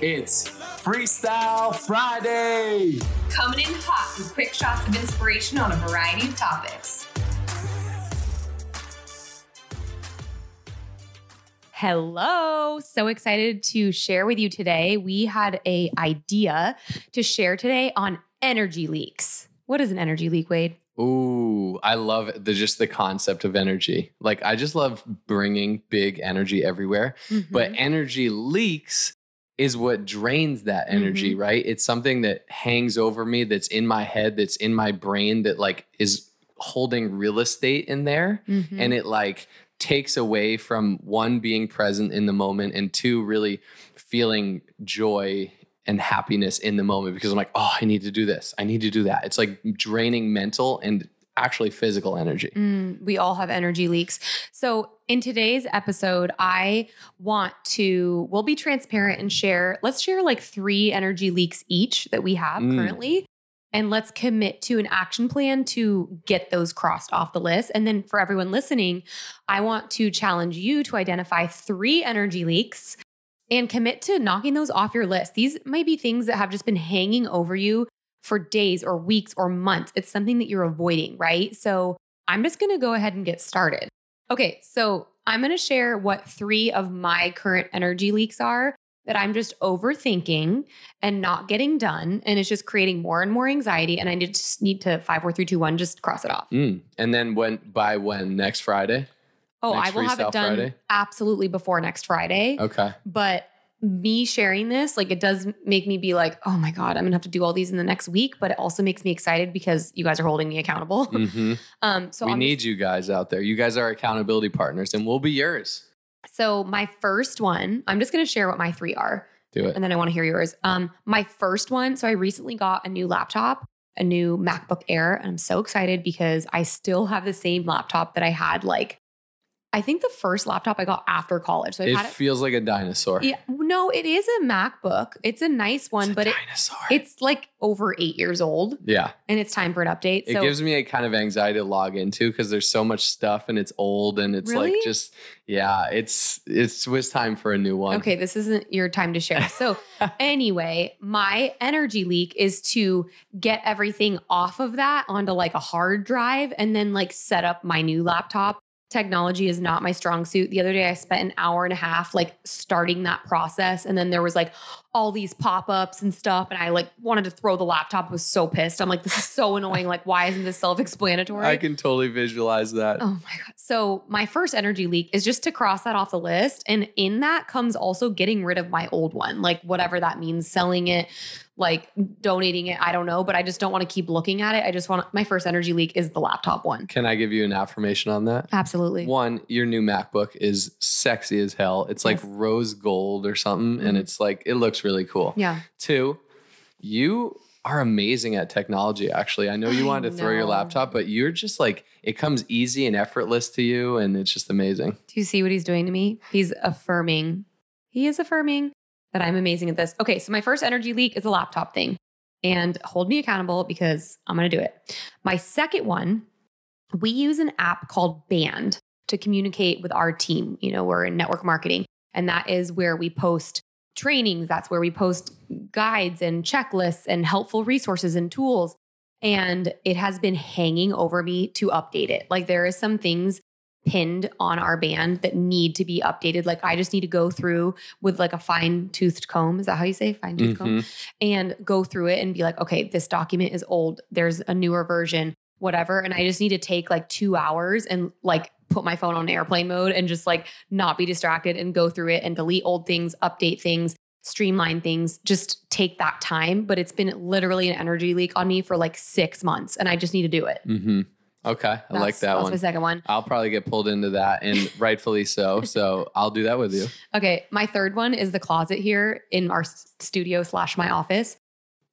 It's Freestyle Friday. Coming in hot with quick shots of inspiration on a variety of topics. Hello. So excited to share with you today. We had a idea to share today on energy leaks. What is an energy leak, Wade? Ooh, I love the just the concept of energy. Like I just love bringing big energy everywhere. But Mhm. energy leaks is what drains that energy, right? It's something that hangs over me that's in my head, that's in my brain that like is holding real estate in there Mhm. and it like takes away from one being present in the moment and two really feeling joy and happiness in the moment because I'm like, oh, I need to do this. I need to do that. It's like draining mental and actually physical energy. Mm, we all have energy leaks. So, in today's episode, I want to, we'll be transparent and share, let's share like three energy leaks each that we have Mm. currently. And let's commit to an action plan to get those crossed off the list. And then for everyone listening, I want to challenge you to identify three energy leaks and commit to knocking those off your list. These might be things that have just been hanging over you for days or weeks or months. It's something that you're avoiding, right? So I'm just going to go ahead and get started. Okay, so I'm going to share what three of my current energy leaks are that I'm just overthinking and not getting done. And it's just creating more and more anxiety. And I just need to five, four, three, two, one, just cross it off. Mm. And then when by when next Friday? Oh, I will have it done Friday? absolutely before next Friday. Okay. But me sharing this, like it does make me be like, oh my God, I'm gonna have to do all these in the next week. But it also makes me excited because you guys are holding me accountable. hmm Um, so we I'm need you guys out there. You guys are accountability partners and we'll be yours. so my first one, I'm just gonna share what my three are, Do it. and then I want to hear yours. Um, my first one, so I recently got a new laptop, a new MacBook Air, and I'm so excited because I still have the same laptop that I had like. I think the first laptop I got after college. So I've It had it. feels like a dinosaur. Yeah, no, it is a MacBook. It's a nice one, It's a but it, it's like over eight years old yeah. and it's time for an update. It so gives me a kind of anxiety to log into because there's so much stuff and it's old and it's Really? like just yeah, it's it's was time for a new one. okay, this isn't your time to share. So anyway, my energy leak is to get everything off of that onto like a hard drive and then like set up my new laptop. Technology is not my strong suit. The other day I spent an hour and a half like starting that process and then there was like all these pop-ups and stuff and I like wanted to throw the laptop. I was so pissed. I'm like this is so annoying. Like why isn't this self-explanatory? I can totally visualize that. Oh my God. So, my first energy leak is just to cross that off the list. And in that comes also getting rid of my old one, like whatever that means, selling it, like donating it. I don't know, but I just don't want to keep looking at it. I just want my first energy leak is the laptop one. Can I give you an affirmation on that? Absolutely. One, your new MacBook is sexy as hell. It's like Yes. rose gold or something, and Mhm. it's like it looks really cool. Yeah. Two, you are amazing at technology. Actually, I know you wanted to throw your laptop, but you're just like it comes easy and effortless to you, and it's just amazing. Do you see what he's doing to me? He's affirming. He is affirming that I'm amazing at this. Okay, so my first energy leak is a laptop thing. And hold me accountable because I'm going to do it. My second one, we use an app called Band to communicate with our team. You know, we're in network marketing, and that is where we post trainings, that's where we post guides and checklists and helpful resources and tools. And it has been hanging over me to update it. Like there is some things pinned on our band that need to be updated. Like I just need to go through with like a fine toothed comb. Is that how you say fine tooth comb? Mhm. And go through it and be like, okay, this document is old. There's a newer version, whatever. And I just need to take like two hours and like put my phone on airplane mode and just like not be distracted and go through it and delete old things, update things, streamline things. Just take that time. But it's been literally an energy leak on me for like six months and I just need to do it. Mm-hmm. Okay, I like that That's one. my second one. I'll probably get pulled into that, and rightfully so. So I'll do that with you. Okay, my third one is the closet here in our studio slash my office.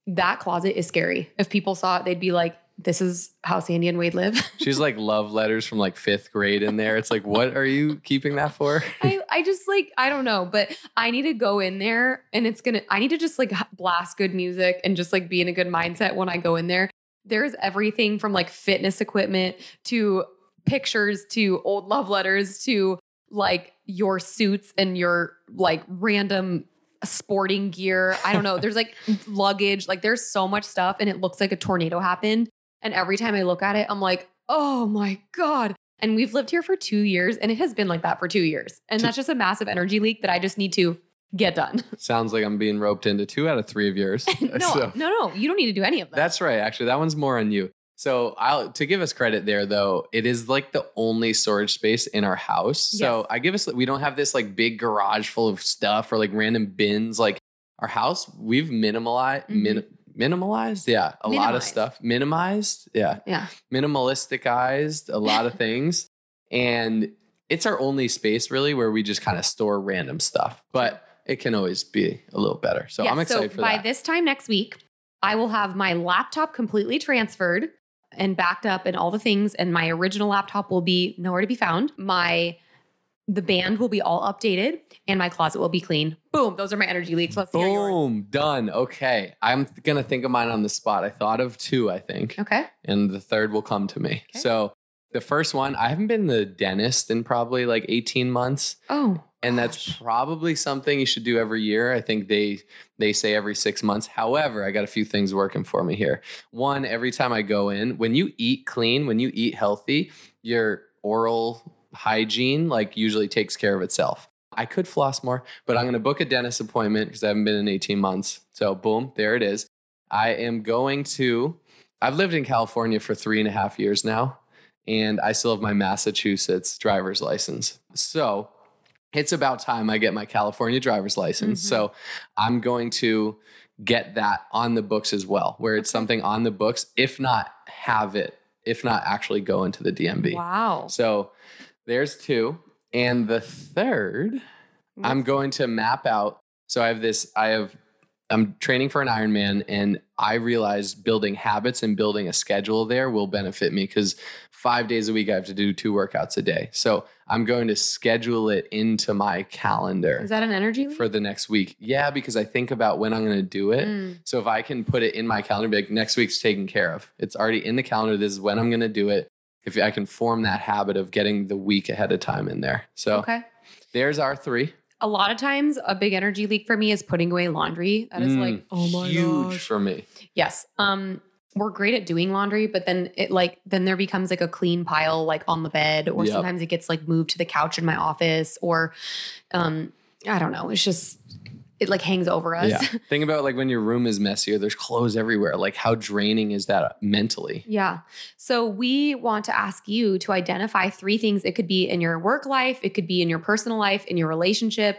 That closet is scary. If people saw it, they'd be like, "This is how Sandy and Wade live." She's like love letters from like fifth grade in there. It's like, what are you keeping that for? I, I just like I don't know, but I need to go in there and it's gonna. I need to just like blast good music and just like be in a good mindset when I go in there. There's everything from like fitness equipment to pictures to old love letters to like your suits and your like random sporting gear. I don't know. There's like luggage, like there's so much stuff and it looks like a tornado happened. And every time I look at it, I'm like, oh my God. And we've lived here for two years and it has been like that for two years. And that's just a massive energy leak that I just need to get done. Sounds like I'm being roped into two out of three of yours. no, So- no, no. You don't need to do any of that. That's right. Actually, that one's more on you. So I'll to give us credit there though, it is like the only storage space in our house. So I give us we don't have this like big garage full of stuff or like random bins. Like our house, we've minimalized min, mm-hmm. Minimalized, yeah, a lot of. Stuff. Minimized, yeah. yeah. Minimalisticized a lot of things. And it's our only space really where we just kind of store random stuff. But it can always be a little better. So Yeah, I'm excited so for by that. this time next week, I will have my laptop completely transferred and backed up and all the things. And my original laptop will be nowhere to be found. My the band will be all updated and my closet will be clean. Boom. Those are my energy leaks. Let's hear yours. Boom, done. Okay. I'm going to think of mine on the spot. I thought of two, I think, Okay. and the third will come to me. Okay. So, the first one, I haven't been the dentist in probably like 18 months, Oh. and that's gosh. probably something you should do every year. I think they they say every 6 months. However, I got a few things working for me here. One, every time I go in, when you eat clean, when you eat healthy, your oral hygiene like usually takes care of itself. I could floss more, but I'm going to book a dentist appointment because I haven't been in 18 months. So, boom, there it is. I am going to, I've lived in California for three and a half years now, and I still have my Massachusetts driver's license. So, it's about time I get my California driver's license. Mhm. So, I'm going to get that on the books as well, where it's something on the books, if not have it, if not actually go into the DMV. Wow. So there's two. And the third, I'm going to map out. So I have this, I have, I'm training for an Ironman, and I realized building habits and building a schedule there will benefit me because five days a week I have to do two workouts a day. So I'm going to schedule it into my calendar Is that an energy leak? for the next week. Yeah, because I think about when I'm going to do it. Mm. So if I can put it in my calendar, be like next week's taken care of. It's already in the calendar. This is when I'm going to do it. If I can form that habit of getting the week ahead of time in there. So Okay. there's our three. A lot of times, a big energy leak for me is putting away laundry. That is Mm, like, oh my huge gosh. for me. Yes. Um, we're great at doing laundry, but then it like then there becomes like a clean pile like on the bed, or Yep. sometimes it gets like moved to the couch in my office, or um, I don't know. It's just it like hangs over us. Yeah. Think about like when your room is messier, there's clothes everywhere. Like how draining is that uh, mentally? Yeah. So we want to ask you to identify three things. It could be in your work life, it could be in your personal life, in your relationship.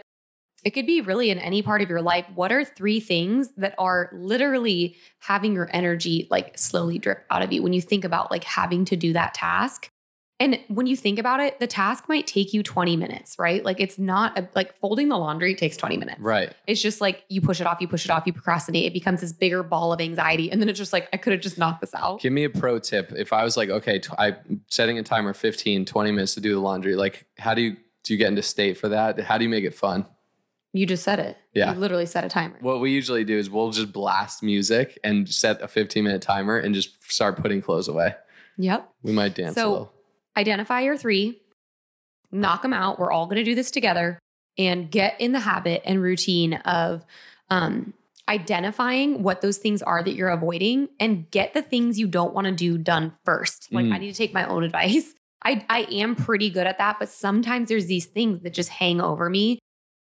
It could be really in any part of your life. What are three things that are literally having your energy like slowly drip out of you when you think about like having to do that task? And when you think about it, the task might take you 20 minutes, right? Like it's not a, like folding the laundry takes 20 minutes. Right. It's just like you push it off, you push it off, you procrastinate. It becomes this bigger ball of anxiety. And then it's just like, I could have just knocked this out. Give me a pro tip. If I was like, okay, t- I'm setting a timer 15, 20 minutes to do the laundry, like how do you do you get into state for that? How do you make it fun? You just said it. Yeah. You literally set a timer. What we usually do is we'll just blast music and set a 15 minute timer and just start putting clothes away. Yep. We might dance a So- little. Identify your three, knock them out. We're all going to do this together and get in the habit and routine of um, identifying what those things are that you're avoiding and get the things you don't want to do done first. Like, Mm. I need to take my own advice. I, I am pretty good at that, but sometimes there's these things that just hang over me.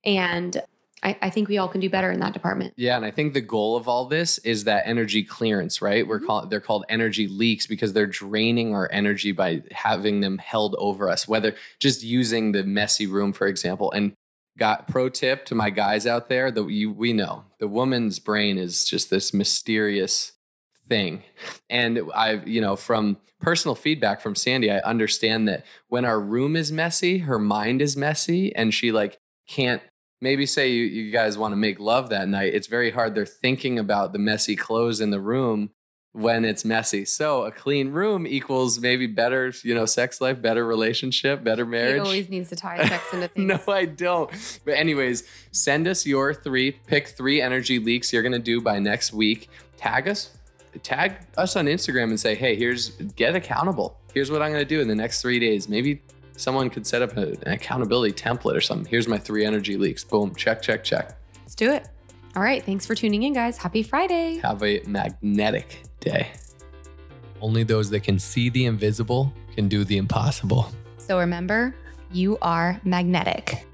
And I, I think we all can do better in that department. Yeah, and I think the goal of all this is that energy clearance, right? We're Mhm. called they're called energy leaks because they're draining our energy by having them held over us. Whether just using the messy room, for example. And got pro tip to my guys out there that you we know the woman's brain is just this mysterious thing. And I've, you know, from personal feedback from Sandy, I understand that when our room is messy, her mind is messy and she like can't maybe say you, you guys want to make love that night. It's very hard. They're thinking about the messy clothes in the room when it's messy. So a clean room equals maybe better, you know, sex life, better relationship, better He marriage. always needs to tie sex into things. No, I don't. But anyways, send us your three. Pick three energy leaks you're gonna do by next week. Tag us. Tag us on Instagram and say, hey, here's get accountable. Here's what I'm gonna do in the next three days. Maybe someone could set up a- an accountability template or something. Here's my three energy leaks. Boom, check, check, check. Let's do it. All right. Thanks for tuning in, guys. Happy Friday. Have a magnetic day. Only those that can see the invisible can do the impossible. So remember, you are magnetic.